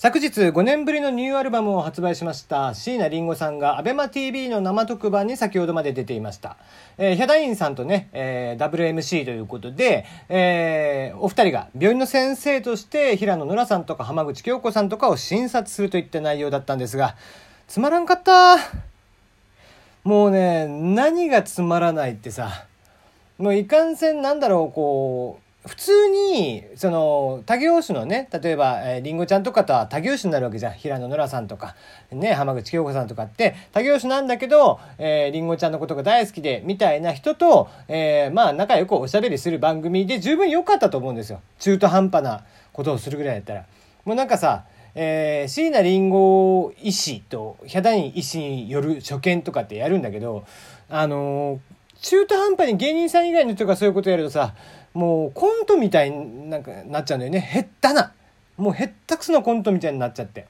昨日5年ぶりのニューアルバムを発売しました椎名林檎さんが ABEMATV の生特番に先ほどまで出ていました。えー、ヒャダインさんとね、えー、WMC ということで、えー、お二人が病院の先生として平野ノラさんとか浜口京子さんとかを診察するといった内容だったんですが、つまらんかったもうね、何がつまらないってさ、もういかんせんなんだろう、こう、普通にその他業種のね例えば、え、りんごちゃんとかとは他業種になるわけじゃん。平野ノラさんとか、ね、浜口京子さんとかって。他業種なんだけど、え、りんごちゃんのことが大好きでみたいな人と、えー、まあ仲良くおしゃべりする番組で十分良かったと思うんですよ。中途半端なことをするぐらいだったら。もうなんかさえ、椎名林檎医師とヒャダイン医師による所見とかってやるんだけどあのー、中途半端に芸人さん以外の人がそういうことやるとさもうコントみたいになんかなっちゃうんだよね。へったな。もうへったくそのコントみたいになっちゃって。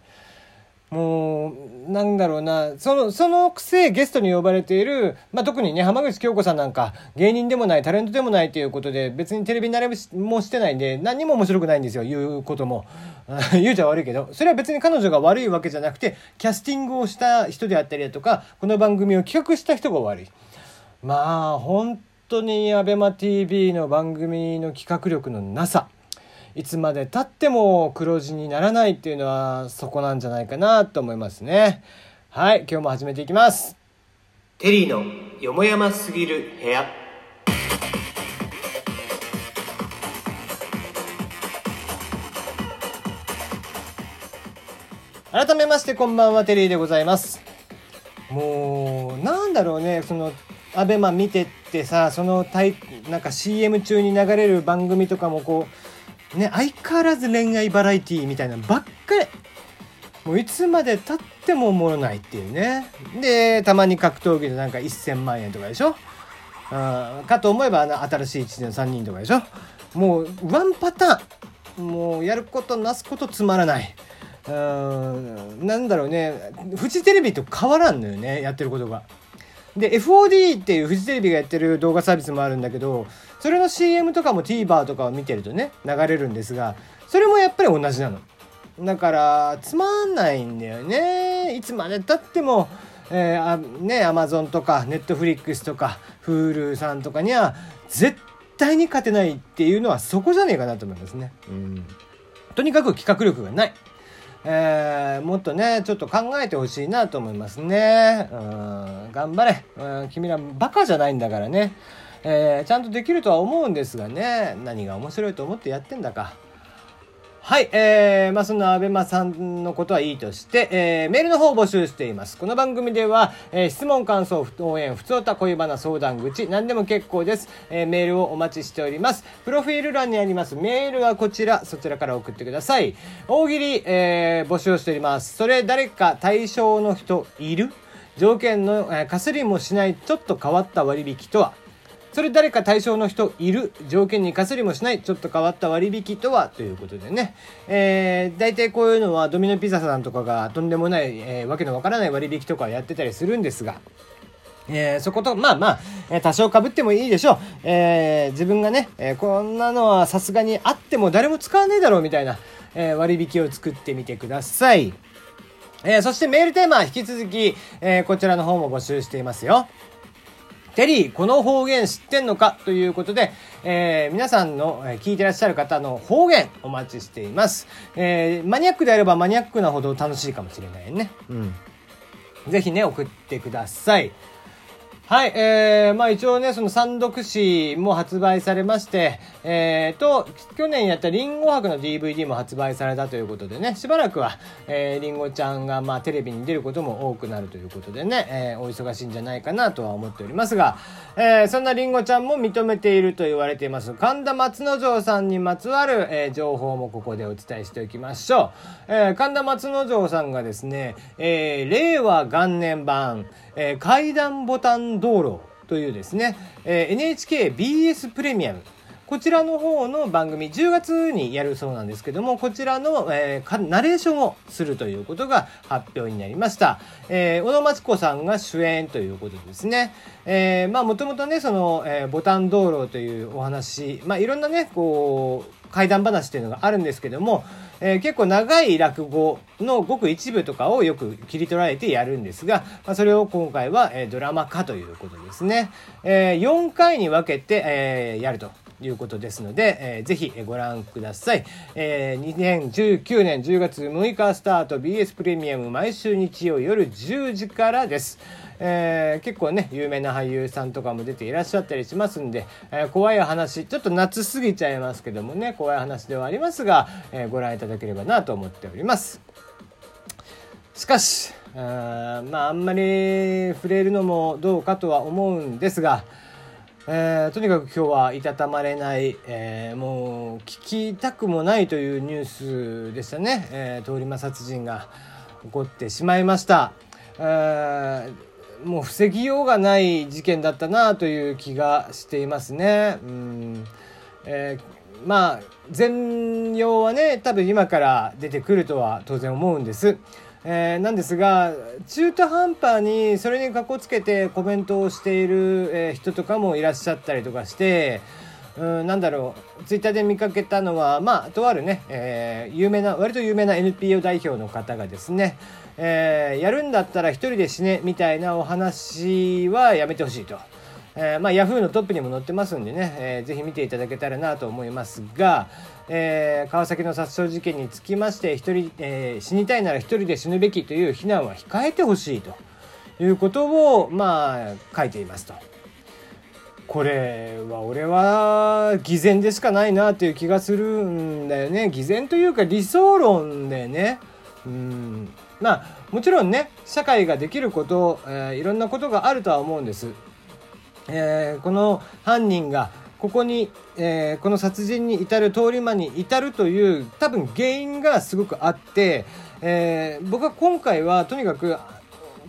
もうなんだろうな。そのそのくせゲストに呼ばれている、まあ、特にね浜口京子さんなんか芸人でもないタレントでもないということで別にテレビ慣れもしてないんで何にも面白くないんですよ。言うことも。言うじゃ悪いけど。それは別に彼女が悪いわけじゃなくてキャスティングをした人であったりだとかこの番組を企画した人が悪い。まあ本当に ABEMATV の番組の企画力のなさ。いつまでたっても黒字にならないっていうのはそこなんじゃないかなと思いますね。はい今日も始めていきます。テリーのよもやますぎる部屋。改めましてこんばんはテリーでございます。もうなんだろうねそのアベマ見てってさそのタイなんか CM 中に流れる番組とかもこうね相変わらず恋愛バラエティーみたいなばっかり。もういつまでたってもおもろないっていうね。でたまに格闘技でなんか1000万円とかでしょ？あかと思えばあの新しい1年3人とかでしょ？もうワンパターン。もうやることなすことつまらない。うんなんだろうね。フジテレビと変わらんのよねやってることが。で FOD っていうフジテレビがやってる動画サービスもあるんだけどそれの CM とかも TVer とかを見てるとね流れるんですがそれもやっぱり同じなの。だからつまんないんだよね。いつまでたってもえー、あねアマゾンとかネットフリックスとか Hulu さんとかには絶対に勝てないっていうのはそこじゃねえかなと思いますね。うん。とにかく企画力がない。えー、もっとねちょっと考えてほしいなと思いますね。うん頑張れ。うん君らバカじゃないんだからね、えー、ちゃんとできるとは思うんですがね。何が面白いと思ってやってんだか。はい、えー、まあ、そんなアベマさんのことはいいとして、えー、メールの方を募集しています。この番組では、えー、質問、感想、応援、ふつおた、恋バナ、相談口、何でも結構です。えー、メールをお待ちしております。プロフィール欄にありますメールはこちら、そちらから送ってください。大喜利、えー、募集しております。それ、誰か対象の人いる？条件の、えー、かすりもしないちょっと変わった割引とは？それ誰か対象の人いる？条件にかすりもしない？ちょっと変わった割引とは？ということでね、えー、大体こういうのはドミノピザさんとかがとんでもない、えー、わけのわからない割引とかやってたりするんですが、えー、そこと、まあまあ、え多少被ってもいいでしょう。えー、自分がね、え、こんなのはさすがにあっても誰も使わねえだろうみたいな、え割引を作ってみてください。えそしてメールテーマ引き続き、えこちらの方も募集していますよ。テリー、この方言知ってんのか？ということで、えー、皆さんの、えー、聞いてらっしゃる方の方言お待ちしています。えー、マニアックであればマニアックなほど楽しいかもしれないね。うん。ぜひね、送ってください。はい、えー、まあ一応ね、その三読誌も発売されまして、えーと、去年やったリンゴ博の DVD も発売されたということでね、しばらくは、えー、リンゴちゃんがまあテレビに出ることも多くなるということでね、えー、お忙しいんじゃないかなとは思っておりますが、えー、そんなリンゴちゃんも認めていると言われています、神田松之丞さんにまつわる、えー、情報もここでお伝えしておきましょう。えー、神田松之丞さんがですね、えー、令和元年版、えー、階段ボタン道路というですね、えー、NHKBS プレミアムこちらの方の番組10月にやるそうなんですけどもこちらの、えー、ナレーションをするということが発表になりました、えー、小野真知子さんが主演ということですね、えー、まあもともとねその、えー、ボタン道路というお話まあいろんなねこう怪談話っていうのがあるんですけども、えー、結構長い落語のごく一部とかをよく切り取られてやるんですが、まあ、それを今回は、えー、ドラマ化ということですね。えー、4回に分けて、えー、やると。いうことですので、えー、ぜひご覧ください、えー、2019年10月6日スタート BS プレミアム毎週日曜夜10時からです。えー、結構ね有名な俳優さんとかも出ていらっしゃったりしますんで、えー、怖い話ちょっと夏すぎちゃいますけどもね怖い話ではありますが、えー、ご覧いただければなと思っておりますしかしあまああんまり触れるのもどうかとは思うんですがえー、とにかく今日はいたたまれない、えー、もう聞きたくもないというニュースでしたね、えー、通り魔殺人が起こってしまいました。えーもう防ぎようがない事件だったなという気がしていますね。うんえー、まあ全容はね多分今から出てくるとは当然思うんです。えー、なんですが中途半端にそれにかっこつけてコメントをしている、えー、人とかもいらっしゃったりとかして。うんなんだろうツイッターで見かけたのはまあとあるね、えー、有名な割と有名な NPO 代表の方がですね、えー、やるんだったら一人で死ねみたいなお話はやめてほしいと。えー、まあ、ヤフーのトップにも載ってますんでね、えー、ぜひ見ていただけたらなと思いますが、えー、川崎の殺傷事件につきまして一人、えー、死にたいなら一人で死ぬべきという非難は控えてほしいということを、まあ、書いていますと。これは俺は偽善でしかないなという気がするんだよね偽善というか理想論だよね。うんまあもちろんね社会ができること、えー、いろんなことがあるとは思うんです。えー、この犯人がここに、えー、この殺人に至る通り魔に至るという多分原因がすごくあって、えー、僕は今回はとにかく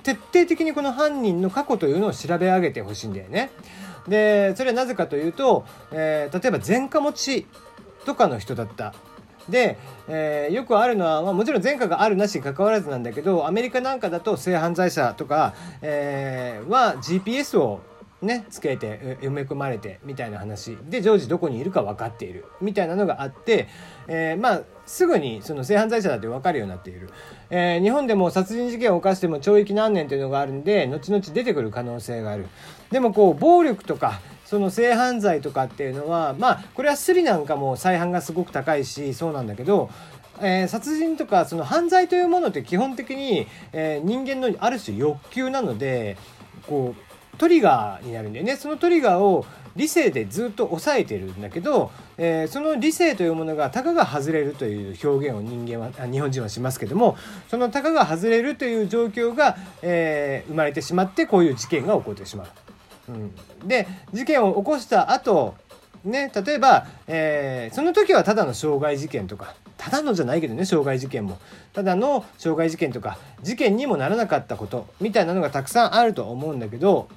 徹底的にこの犯人の過去というのを調べ上げてほしいんだよね。でそれはなぜかというと、えー、例えば前科持ちとかの人だったで、えー、よくあるのは、まあ、もちろん前科があるなしにかかわらずなんだけどアメリカなんかだと性犯罪者とか、えー、は GPS をねつけて埋め込まれてみたいな話。で常時どこにいるか分かっている。みたいなのがあって、えー、まあすぐにその性犯罪者だって分かるようになっている、えー、日本でも殺人事件を犯しても懲役何年というのがあるんで後々出てくる可能性がある。でもこう暴力とかその性犯罪とかっていうのはまあこれはスリなんかも再犯がすごく高いしそうなんだけどえー、殺人とかその犯罪というものって基本的に、えー、人間のある種欲求なのでこうトリガーになるんだよね。そのトリガーを理性でずっと抑えてるんだけど、えー、その理性というものがたかが外れるという表現を人間は日本人はしますけどもそのたかが外れるという状況が、え生まれてしまってこういう事件が起こってしまう。うん、で事件を起こした後ね例えば、えー、その時はただの傷害事件とかただのじゃないけどね傷害事件も。ただの傷害事件とか事件にもならなかったことみたいなのがたくさんあると思うんだけど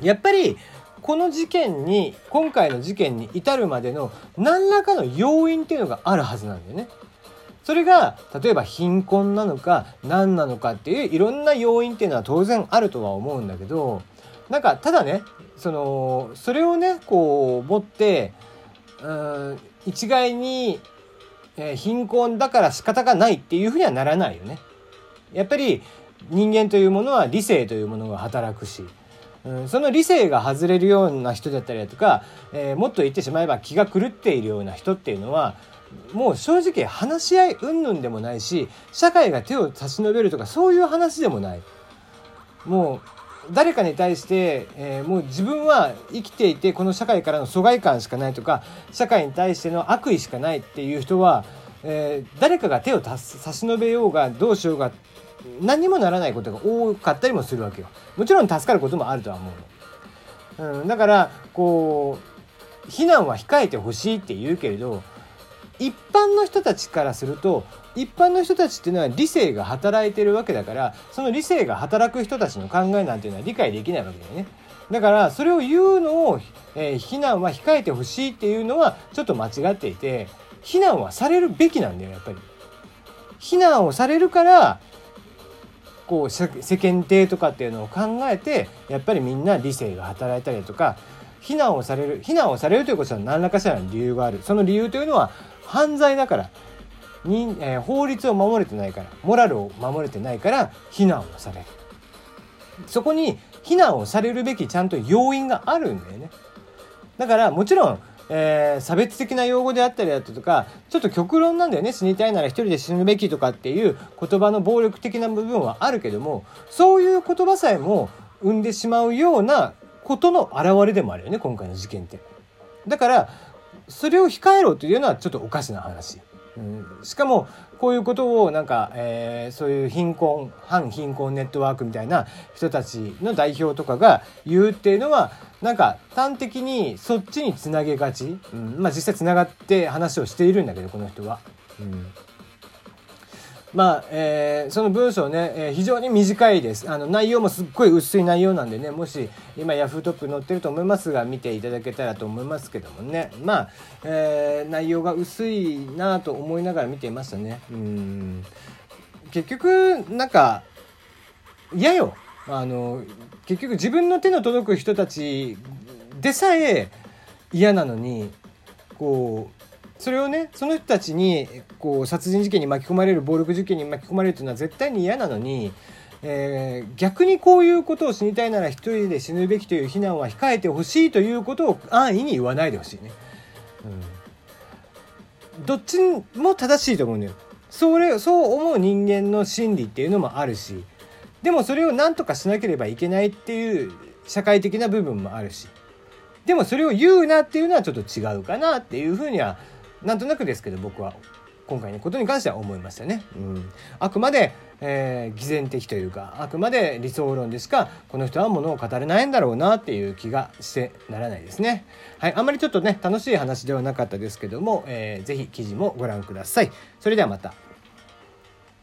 やっぱりこの事件に今回の事件に至るまでの何らかの要因っていうのがあるはずなんだよね。それが例えば貧困なのか何なのかっていういろんな要因っていうのは当然あるとは思うんだけどなんかただねそのそれをねこう持ってうん一概に、えー、貧困だから仕方がないっていうふうにはならないよね。やっぱり人間というものは理性というものが働くし、その理性が外れるような人だったりだとか、えー、もっと言ってしまえば気が狂っているような人っていうのはもう正直話し合い云々でもないし社会が手を差し伸べるとかそういう話でもない。もう誰かに対して、えー、もう自分は生きていてこの社会からの疎外感しかないとか社会に対しての悪意しかないっていう人は、えー、誰かが手を差し伸べようがどうしようが何にもならないことが多かったりもするわけよ。もちろん助かることもあるとは思うの。うん、だからこう避難は控えてほしいって言うけれど一般の人たちからすると一般の人たちっていうのは理性が働いてるわけだからその理性が働く人たちの考えなんていうのは理解できないわけだよね。だからそれを言うのを、えー、非難は控えてほしいっていうのはちょっと間違っていて非難はされるべきなんだよやっぱり。非難をされるからこう世間体とかっていうのを考えてやっぱりみんな理性が働いたりとか非難をされる非難をされるということは何らかしらの理由がある。その理由というのは犯罪だから。に、えー、法律を守れてないから。モラルを守れてないから非難をされる。そこに非難をされるべきちゃんと要因があるんだよね。だからもちろんえー、差別的な用語であったりだとかちょっと極論なんだよね死にたいなら一人で死ぬべきとかっていう言葉の暴力的な部分はあるけどもそういう言葉さえも生んでしまうようなことの表れでもあるよね今回の事件って。だからそれを控えろというのはちょっとおかしな話。うん、しかもこういうことをなんか、えー、そういう貧困反貧困ネットワークみたいな人たちの代表とかが言うっていうのはなんか端的にそっちにつなげがち、うん、まあ実際つながって話をしているんだけどこの人は。うん。まあ、えー、その文章ね、えー、非常に短いです。あの、内容もすっごい薄い内容なんでね、もし、今、ヤフートップ載ってると思いますが、見ていただけたらと思いますけどもね。まあ、えー、内容が薄いなと思いながら見ていましたね。うん。結局、なんか、嫌よ。あの、結局自分の手の届く人たちでさえ嫌なのに、こう、それをねその人たちにこう殺人事件に巻き込まれる暴力事件に巻き込まれるというのは絶対に嫌なのに、えー、逆にこういうことを死にたいなら一人で死ぬべきという非難は控えてほしいということを安易に言わないでほしいね。うん、どっちも正しいと思うんだよ。それそう思う人間の心理っていうのもあるしでもそれを何とかしなければいけないっていう社会的な部分もあるしでもそれを言うなっていうのはちょっと違うかなっていうふうにはなんとなくですけど僕は今回のことに関しては思いましたね。うん、あくまで、えー、偽善的というかあくまで理想論でしかこの人はものを語れないんだろうなっていう気がしてならないですね。はい、あんまりちょっとね楽しい話ではなかったですけども、えー、ぜひ記事もご覧ください。それではまた。